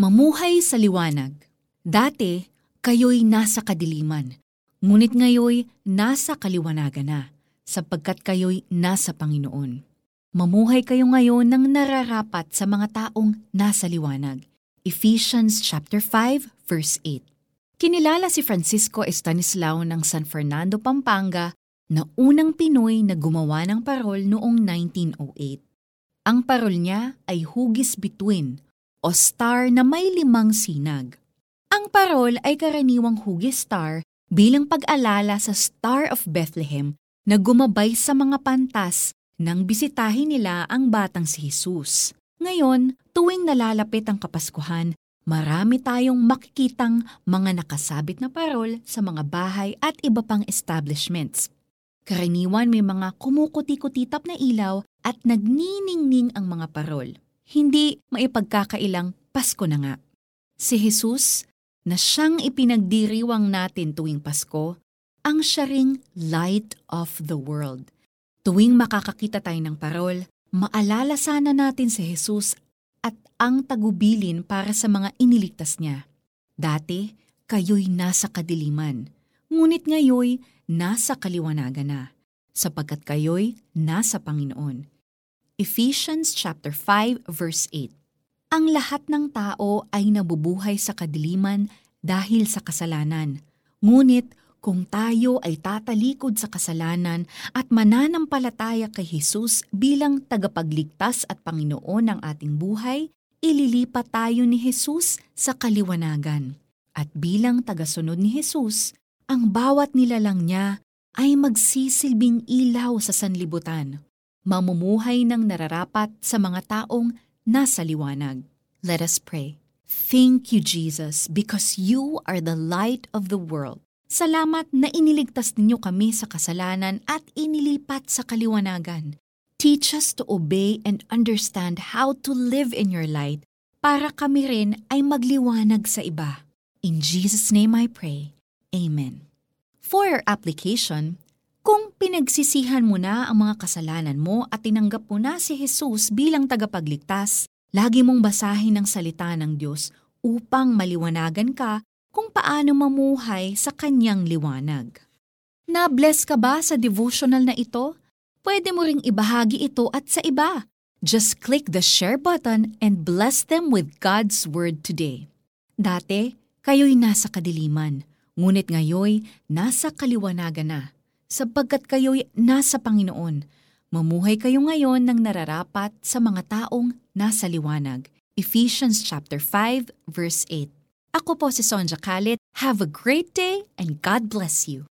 Mamuhay sa liwanag. Dati, kayo'y nasa kadiliman, ngunit ngayoy nasa kaliwanagan na, sapagkat kayo'y nasa Panginoon. Mamuhay kayo ngayon ng nararapat sa mga taong nasa liwanag. Ephesians chapter 5 verse 8. Kinilala si Francisco Estanislao ng San Fernando, Pampanga na unang Pinoy na gumawa ng parol noong 1908. Ang parol niya ay hugis bituin o star na may limang sinag. Ang parol ay karaniwang hugis star bilang pag-alala sa Star of Bethlehem na gumabay sa mga pantas nang bisitahin nila ang batang si Jesus. Ngayon, tuwing nalalapit ang Kapaskuhan, marami tayong makikitang mga nakasabit na parol sa mga bahay at iba pang establishments. Karaniwan may mga kumukuti-kutitap na ilaw at nagniningning ang mga parol. Hindi maipagkakailang Pasko na nga. Si Jesus, na siyang ipinagdiriwang natin tuwing Pasko, ang siya ring light of the world. Tuwing makakakita tayo ng parol, Maalala sana natin si Jesus at ang tagubilin para sa mga iniligtas niya. Dati, kayo'y nasa kadiliman, ngunit ngayoy nasa kaliwanagan na, sapagkat kayo'y nasa Panginoon. Ephesians chapter 5 verse 8. Ang lahat ng tao ay nabubuhay sa kadiliman dahil sa kasalanan. Ngunit kung tayo ay tatalikod sa kasalanan at mananampalataya kay Jesus bilang tagapagligtas at Panginoon ng ating buhay, ililipat tayo ni Jesus sa kaliwanagan. At bilang tagasunod ni Jesus, ang bawat nilalang niya ay magsisilbing ilaw sa sanlibutan, mamumuhay ng nararapat sa mga taong nasa liwanag. Let us pray. Thank you, Jesus, because you are the light of the world. Salamat na iniligtas ninyo kami sa kasalanan at inilipat sa kaliwanagan. Teach us to obey and understand how to live in your light para kami rin ay magliwanag sa iba. In Jesus' name I pray. Amen. For your application, kung pinagsisihan mo na ang mga kasalanan mo at tinanggap mo na si Jesus bilang tagapagligtas, lagi mong basahin ang salita ng Diyos upang maliwanagan ka kung paano mamuhay sa kanyang liwanag. Na-bless ka ba sa devotional na ito? Pwede mo ring ibahagi ito at sa iba. Just click the share button and bless them with God's Word today. Dati, kayo'y nasa kadiliman, ngunit ngayoy nasa kaliwanagan na, sapagkat kayo'y nasa Panginoon. Mamuhay kayo ngayon ng nararapat sa mga taong nasa liwanag. Ephesians chapter 5 verse 8. Ako po si Sonja Kalit. Have a great day and God bless you.